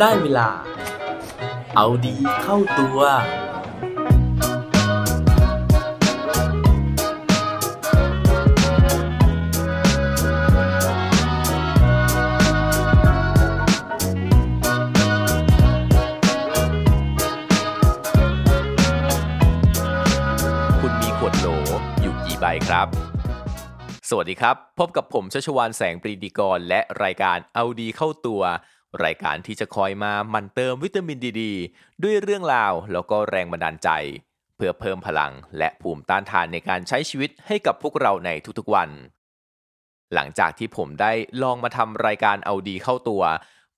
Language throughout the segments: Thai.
ได้เวลา เอาดีเข้าตัว คุณมีขวดโหลอยู่กี่ใบครับ สวัสดีครับ พบกับผมชัชวานแสงปรีดีกร และรายการเอาดีเข้าตัว รายการที่จะคอยมามันเติมวิตามินดีดด้วยเรื่องราวแล้วก็แรงบันดาลใจ เพื่อเพิ่มพลังและภูมิต้านทานในการใช้ชีวิตให้กับพวกเราในทุกๆวัน หลังจากที่ผมได้ลองมาทำรายการเอาดีเข้าตัว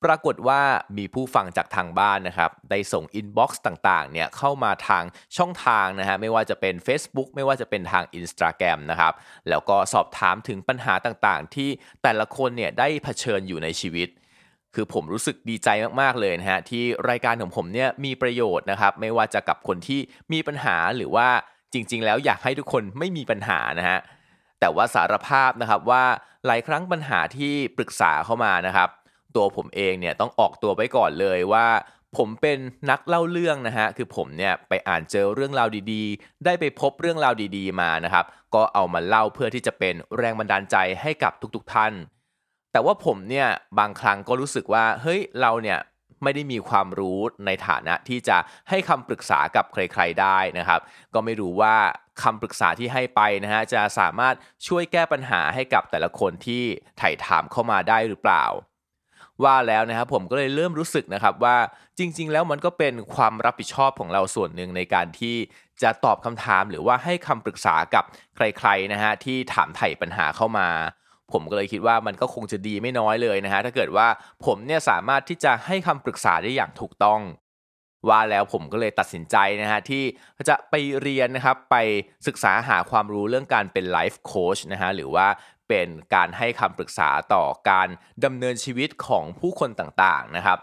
ปรากฏว่ามีผู้ฟังจากทางบ้านนะครับ ได้ส่งอินบ็อกซ์ต่างๆเนี่ยเข้ามาทางช่องทางนะฮะไม่ว่าจะเป็น Facebook ไม่ว่าจะเป็นทาง Instagram นะครับแล้วก็สอบถามถึงปัญหาต่างๆ ที่แต่ละคนเนี่ยได้เผชิญอยู่ในชีวิต คือผมรู้สึกดีใจมากๆเลยนะฮะที่รายการของผมเนี่ยมีประโยชน์นะครับ ไม่ว่าจะกับคนที่มีปัญหาหรือว่าจริง ๆ แล้วอยากให้ทุกคนไม่มีปัญหานะฮะแต่ว่าสารภาพนะครับว่าหลายครั้งปัญหาที่ปรึกษาเข้ามานะครับ ตัวผมเองเนี่ยต้องออกตัวไว้ก่อนเลยว่า ผมเป็นนักเล่าเรื่องนะฮะคือผมเนี่ยไปอ่านเจอเรื่องราวดีๆ ได้ไปพบเรื่องราวดีๆมานะครับ ก็เอามาเล่าเพื่อที่จะเป็นแรงบันดาลใจให้กับทุกๆท่าน แต่ว่าผมเนี่ยบางครั้งก็รู้สึกว่าเฮ้ยเราเนี่ยไม่ได้มีความรู้ในฐานะที่จะให้คำปรึกษากับใคร ๆได้นะครับ ก็ไม่รู้ว่าคำปรึกษาที่ให้ไปนะฮะจะสามารถช่วยแก้ปัญหาให้กับแต่ละคนที่ถ่ายถามเข้ามาได้หรือเปล่า ว่าแล้วนะครับผมก็เลยเริ่มรู้สึกนะครับว่าจริง ๆ แล้วมันก็เป็นความรับผิดชอบของเราส่วนหนึ่งในการที่จะตอบคำถามหรือว่าให้คำปรึกษากับใคร ๆนะฮะที่ถามไถ่ปัญหาเข้ามา ผมก็เลยคิดว่ามันก็คงจะดีไม่น้อยเลยนะฮะถ้าเกิดว่าผมเนี่ยสามารถที่จะให้คำปรึกษาได้อย่างถูกต้อง ว่าแล้วผมก็เลยตัดสินใจนะฮะที่จะไปเรียนนะครับไปศึกษาหาความรู้เรื่องการเป็นไลฟ์โค้ชนะฮะหรือว่าเป็นการให้คำปรึกษาต่อการดำเนินชีวิตของผู้คนต่างๆนะครับ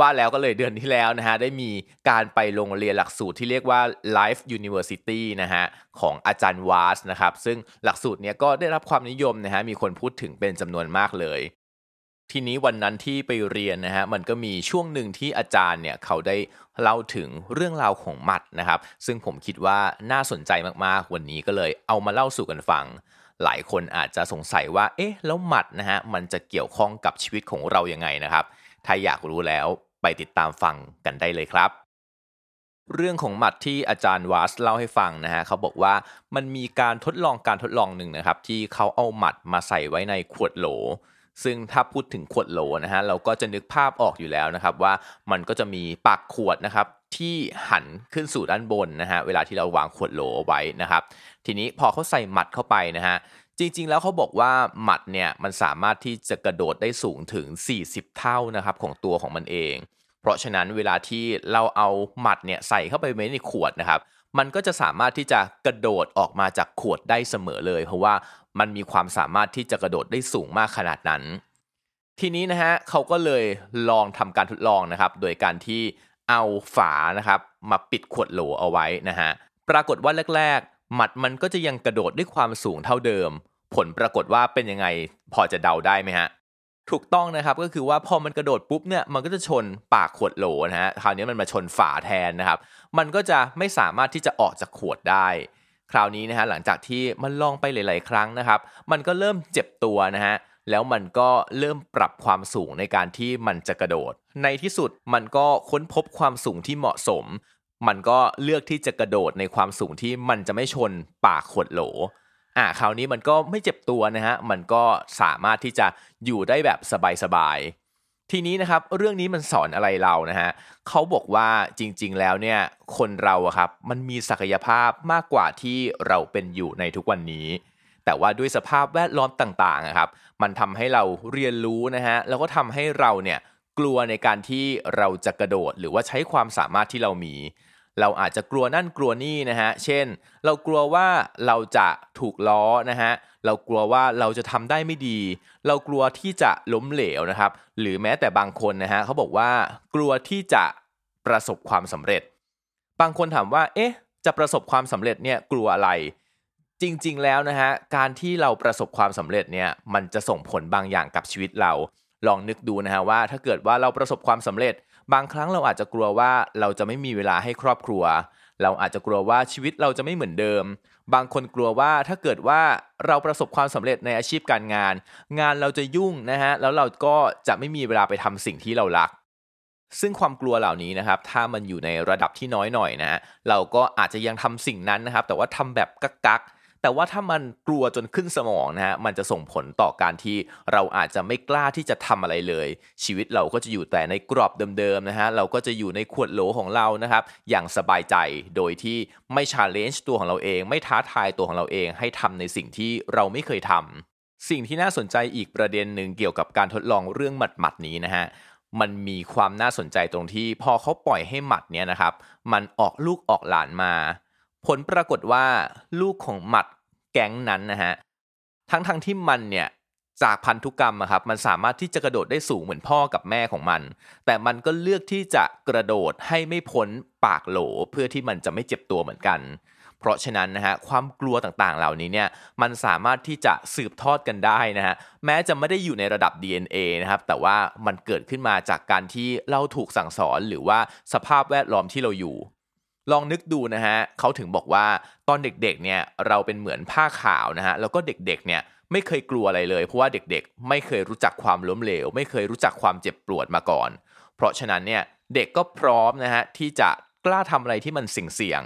ว่าแล้วก็เลยเดือนที่แล้วนะฮะได้มีการไปลงเรียนหลักสูตรที่เรียกว่า Life University นะฮะของอาจารย์วาสนะครับซึ่งหลักสูตรเนี้ยก็ได้รับความนิยมนะฮะมีคนพูดถึงเป็นจำนวนมากเลย ทีนี้วันนั้นที่ไปเรียนนะฮะมันก็มีช่วงหนึ่งที่อาจารย์เนี่ยเขาได้เล่าถึงเรื่องราวของหมัดนะครับ ซึ่งผมคิดว่าน่าสนใจมากๆ วันนี้ก็เลยเอามาเล่าสู่กันฟังหลายคนอาจจะสงสัยว่า เอ๊ะ แล้วหมัดนะฮะ มันจะเกี่ยวข้องกับชีวิตของเรายังไงนะครับ ถ้าอยากรู้แล้วไปติดตามฟังกันได้เลยครับ เรื่องของหมัดที่อาจารย์วาสเล่าให้ฟังนะฮะเขาบอกว่ามันมีการทดลองการทดลองหนึ่งนะครับ ที่เขาเอาหมัดมาใส่ไว้ในขวดโหล ซึ่งถ้าพูดถึงขวดโหลนะฮะเราก็จะนึกภาพออกอยู่แล้วนะครับ ว่ามันก็จะมีปากขวดนะครับที่หันขึ้นสู่ด้านบนนะฮะเวลาที่เราวางขวดโหลไว้นะครับ ทีนี้พอเขาใส่หมัดเข้าไปนะฮะ จริงๆ แล้วเขาบอกว่าหมัดเนี่ยมันสามารถที่จะกระโดดได้สูงถึง 40 เท่านะครับของตัวของมันเอง เพราะฉะนั้นเวลาที่เราเอาหมัดเนี่ยใส่เข้าไปในขวดนะครับ มันก็จะสามารถที่จะกระโดดออกมาจากขวดได้เสมอเลย เพราะว่ามันมีความสามารถที่จะกระโดดได้สูงมากขนาดนั้น ทีนี้นะฮะเขาก็เลยลองทำการทดลองนะครับ โดยการที่เอาฝานะครับมาปิดขวดโหลเอาไว้นะฮะปรากฏว่าแรก หมัดมันก็จะยังกระโดดด้วยความสูงเท่าเดิม ผลปรากฏว่าเป็นยังไงพอจะเดาได้ไหมฮะ ถูกต้องนะครับก็คือว่าพอมันกระโดดปุ๊บเนี่ยมันก็จะชนปากขวดโหลนะฮะคราวนี้มันมาชนฝาแทนนะครับ มันก็จะไม่สามารถที่จะออกจากขวดได้ คราวนี้นะฮะหลังจากที่มันลองไปหลาย ๆ ครั้งนะครับ มันก็เริ่มเจ็บตัวนะฮะแล้วมันก็เริ่มปรับความสูงในการที่มันจะกระโดด ในที่สุดมันก็ค้นพบความสูงที่เหมาะสม มันก็เลือกที่จะกระโดดในความสูงที่มันจะไม่ชนปากขวดโหลอ่าคราวนี้มันก็ไม่เจ็บตัวนะฮะ มันก็สามารถที่จะอยู่ได้แบบสบายๆ ทีนี้นะครับ เรื่องนี้มันสอนอะไรเรานะฮะเขาบอกว่าจริงๆ แล้วเนี่ย คนเราอะครับ มันมีศักยภาพมากกว่าที่เราเป็นอยู่ในทุกวันนี้ แต่ว่าด้วยสภาพแวดล้อมต่างๆครับ มันทำให้เราเรียนรู้นะฮะ แล้วก็ทำให้เราเนี่ยกลัวในการที่เราจะกระโดดหรือว่าใช้ความสามารถที่เรามี เราอาจจะกลัวนั่นกลัวนี่นะฮะ เช่น เรากลัวว่าเราจะถูกล้อนะฮะ เรากลัวว่าเราจะทำได้ไม่ดี เรากลัวที่จะล้มเหลวนะครับ หรือแม้แต่บางคนนะฮะเขาบอกว่ากลัวที่จะประสบความสำเร็จ บางคนถามว่า เอ๊ะ จะประสบความสำเร็จเนี่ยกลัวอะไร จริงๆแล้วนะฮะ การที่เราประสบความสำเร็จเนี่ย มันจะส่งผลบางอย่างกับชีวิตเรา ลองนึกดูนะฮะว่า ถ้าเกิดว่าเราประสบความสำเร็จ บางครั้งเราอาจจะกลัวว่าเราจะไม่มีเวลาให้ครอบครัว เราอาจจะกลัวว่าชีวิตเราจะไม่เหมือนเดิม บางคนกลัวว่าถ้าเกิดว่าเราประสบความสำเร็จในอาชีพการงาน งานเราจะยุ่งนะฮะแล้วเราก็จะไม่มีเวลาไปทำสิ่งที่เรารักซึ่งความกลัวเหล่านี้นะครับ ถ้ามันอยู่ในระดับที่น้อยหน่อยนะ เราก็อาจจะยังทำสิ่งนั้นนะครับ แต่ว่าทำแบบกัก แต่ว่าถ้ามันกลัวจนขึ้นสมองนะฮะมันจะส่งผลต่อการที่เราอาจจะไม่กล้าที่จะทำอะไรเลย ชีวิตเราก็จะอยู่แต่ในกรอบเดิมๆนะฮะเราก็จะอยู่ในขวดโหลของเรานะครับอย่างสบายใจโดยที่ไม่ชาเลนจ์ตัวของเราเอง ไม่ท้าทายตัวของเราเอง ให้ทำในสิ่งที่เราไม่เคยทำสิ่งที่น่าสนใจอีกประเด็นหนึ่งเกี่ยวกับการทดลองเรื่องหมัดๆนี้นะฮะมันมีความน่าสนใจตรงที่พอเขาปล่อยให้หมัดเนี้ยนะครับ มันออกลูกออกหลานมา ผลปรากฏว่าลูกของหมัดแก๊งนั้นนะฮะทั้งทั้งที่มันเนี่ยจากพันธุกรรมอะครับมันสามารถที่จะกระโดดได้สูงเหมือนพ่อกับแม่ของมัน แต่มันก็เลือกที่จะกระโดดให้ไม่พ้นปากโหลเพื่อที่มันจะไม่เจ็บตัวเหมือนกัน เพราะฉะนั้นนะฮะความกลัวต่างๆ เหล่านี้เนี่ยมันสามารถที่จะสืบทอดกันได้นะฮะแม้จะไม่ได้อยู่ในระดับ DNA นะครับแต่ว่ามันเกิดขึ้นมาจากการที่เราถูกสั่งสอนหรือว่าสภาพแวดล้อมที่เราอยู่ ลองนึกดูนะฮะเขาถึงบอกว่าตอนเด็กๆเนี่ยเราเป็นเหมือนผ้าขาวนะฮะแล้วก็เด็กๆเนี่ยไม่เคยกลัวอะไรเลยเพราะว่าเด็กๆ ไม่เคยรู้จักความล้มเหลว ไม่เคยรู้จักความเจ็บปวดมาก่อน เพราะฉะนั้นเนี่ยเด็กก็พร้อมนะฮะที่จะกล้าทำอะไรที่มันเสี่ยง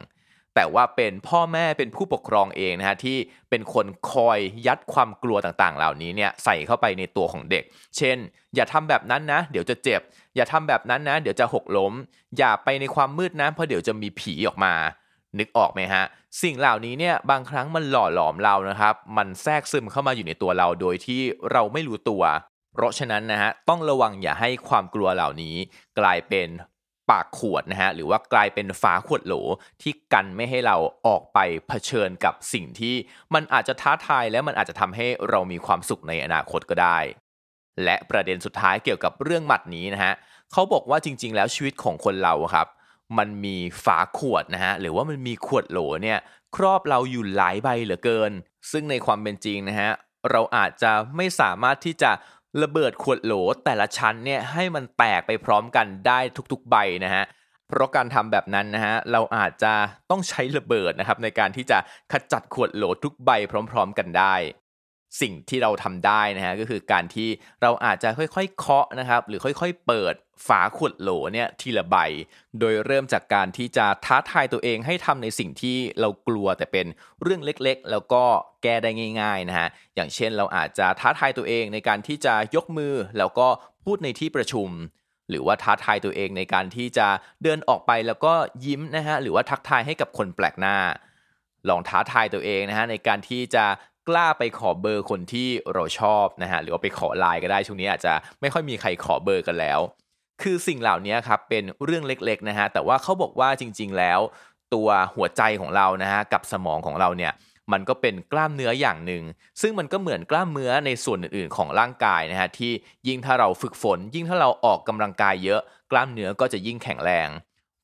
แต่ว่าเป็นพ่อแม่เป็นผู้ปกครองเองนะฮะที่เป็นคนคอยยัดความกลัวต่างๆ เหล่านี้เนี่ยใส่เข้าไปในตัวของเด็ก เช่น อย่าทำแบบนั้นนะ เดี๋ยวจะเจ็บ อย่าทำแบบนั้นนะ เดี๋ยวจะหกล้ม อย่าไปในความมืดนะเพราะเดี๋ยวจะมีผีออกมา นึกออกไหมฮะ สิ่งเหล่านี้เนี่ยบางครั้งมันหล่อหลอมเรานะครับ มันแทรกซึมเข้ามาอยู่ในตัวเราโดยที่เราไม่รู้ตัว เพราะฉะนั้นนะฮะต้องระวังอย่าให้ความกลัวเหล่านี้ กลายเป็น ปากขวดนะฮะหรือว่ากลายเป็นฝาขวดโหลที่กันไม่ให้เราออกไปเผชิญกับสิ่งที่มันอาจจะท้าทายและมันอาจจะทำให้เรามีความสุขในอนาคตก็ได้ และประเด็นสุดท้ายเกี่ยวกับเรื่องหมัดนี้นะฮะเขาบอกว่าจริง ๆ แล้วชีวิตของคนเราครับมันมีฝาขวดนะฮะหรือว่ามันมีขวดโหลเนี่ยครอบเราอยู่หลายใบเหลือเกิน ซึ่งในความเป็นจริงนะฮะเราอาจจะไม่สามารถที่จะ ระเบิดขวดโหลแต่ละชั้นเนี่ยให้มันแตกไปพร้อมกันได้ทุกๆใบนะฮะเพราะการทำแบบนั้นนะฮะเราอาจจะต้องใช้ระเบิดนะครับในการที่จะขจัดขวดโหลทุกใบพร้อม ๆ กันได้ สิ่งที่เราทำได้นะฮะก็คือการที่เราอาจจะค่อยๆ เคาะนะครับ หรือค่อยๆ เปิดฝาขวดโหลเนี่ยทีละใบ โดยเริ่มจากการที่จะท้าทายตัวเองให้ทำในสิ่งที่เรากลัวแต่เป็นเรื่องเล็กๆ แล้วก็แก้ได้ง่ายๆนะฮะอย่างเช่นเราอาจจะท้าทายตัวเองในการที่จะยกมือแล้วก็พูดในที่ประชุมหรือว่าท้าทายตัวเองในการที่จะเดินออกไปแล้วก็ยิ้มนะฮะหรือว่าทักทายให้กับคนแปลกหน้า ลองท้าทายตัวเองนะฮะในการที่จะ กล้าไปขอเบอร์คนที่เราชอบนะฮะหรือว่าไปขอไลน์ก็ได้ช่วงนี้อาจจะไม่ค่อยมีใครขอเบอร์กันแล้ว คือสิ่งเหล่านี้ครับเป็นเรื่องเล็กๆนะฮะแต่ว่าเขาบอกว่าจริง ๆ แล้ว ตัวหัวใจของเรานะฮะกับสมองของเราเนี่ยมันก็เป็นกล้ามเนื้ออย่างหนึ่ง ซึ่งมันก็เหมือนกล้ามเนื้อในส่วนอื่นๆ ของร่างกายนะฮะที่ยิ่งถ้าเราฝึกฝน ยิ่งถ้าเราออกกำลังกายเยอะ กล้ามเนื้อก็จะยิ่งแข็งแรง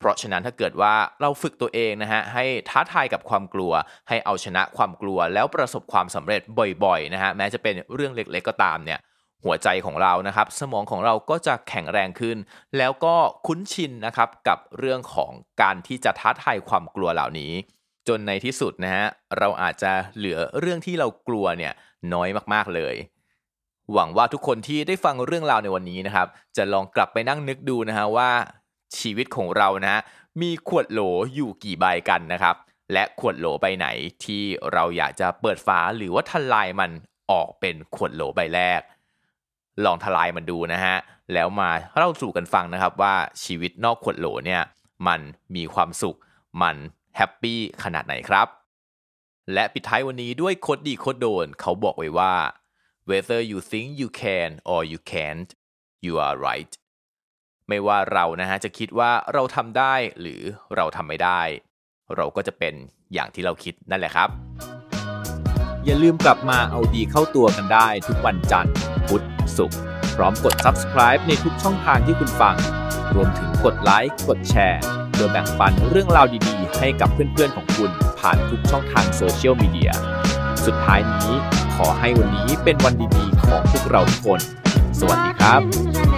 เพราะฉะนั้นถ้าเกิดว่าเราฝึกตัวเองนะฮะให้ท้าทายกับความกลัว ให้เอาชนะความกลัว แล้วประสบความสำเร็จบ่อยๆนะฮะแม้จะเป็นเรื่องเล็กๆก็ตามเนี่ยหัวใจของเรานะครับ สมองของเราก็จะแข็งแรงขึ้น แล้วก็คุ้นชินนะครับกับเรื่องของการที่จะท้าทายความกลัวเหล่านี้ จนในที่สุดนะฮะเราอาจจะเหลือเรื่องที่เรากลัวเนี่ยน้อยมากๆเลยหวังว่าทุกคนที่ได้ฟังเรื่องราวในวันนี้นะครับ จะลองกลับไปนั่งนึกดูนะฮะว่า ชีวิตของเรานะมีขวดโหลอยู่กี่ใบกันนะครับ และขวดโหลใบไหนที่เราอยากจะเปิดฝาหรือว่าทลายมันออกเป็นขวดโหลใบแรก ลองทลายมันดูนะฮะแล้วมาเล่าสู่กันฟังนะครับว่าชีวิตนอกขวดโหลเนี่ยมันมีความสุข มันแฮปปี้ขนาดไหนครับ และปิดท้ายวันนี้ด้วยโคดดีโคดโดนเขาบอกไว้ว่า whether you think you can or you can't you are right ไม่ว่าเรานะฮะจะคิดว่าเราทำได้หรือเราทำไม่ได้ เราก็จะเป็นอย่างที่เราคิดนั่นแหละครับ อย่าลืมกลับมาเอาดีเข้าตัวกันได้ทุกวันจันทร์พุธศุกร์พร้อมกด subscribe ในทุกช่องทางที่คุณฟัง รวมถึงกดไลค์กดแชร์เพื่อแบ่งปันเรื่องราวดีๆ ให้กับเพื่อนๆของคุณผ่านทุกช่องทางโซเชียลมีเดียสุดท้ายนี้ขอให้วันนี้เป็นวันดีๆ ของพวกเราทุกคน สวัสดีครับ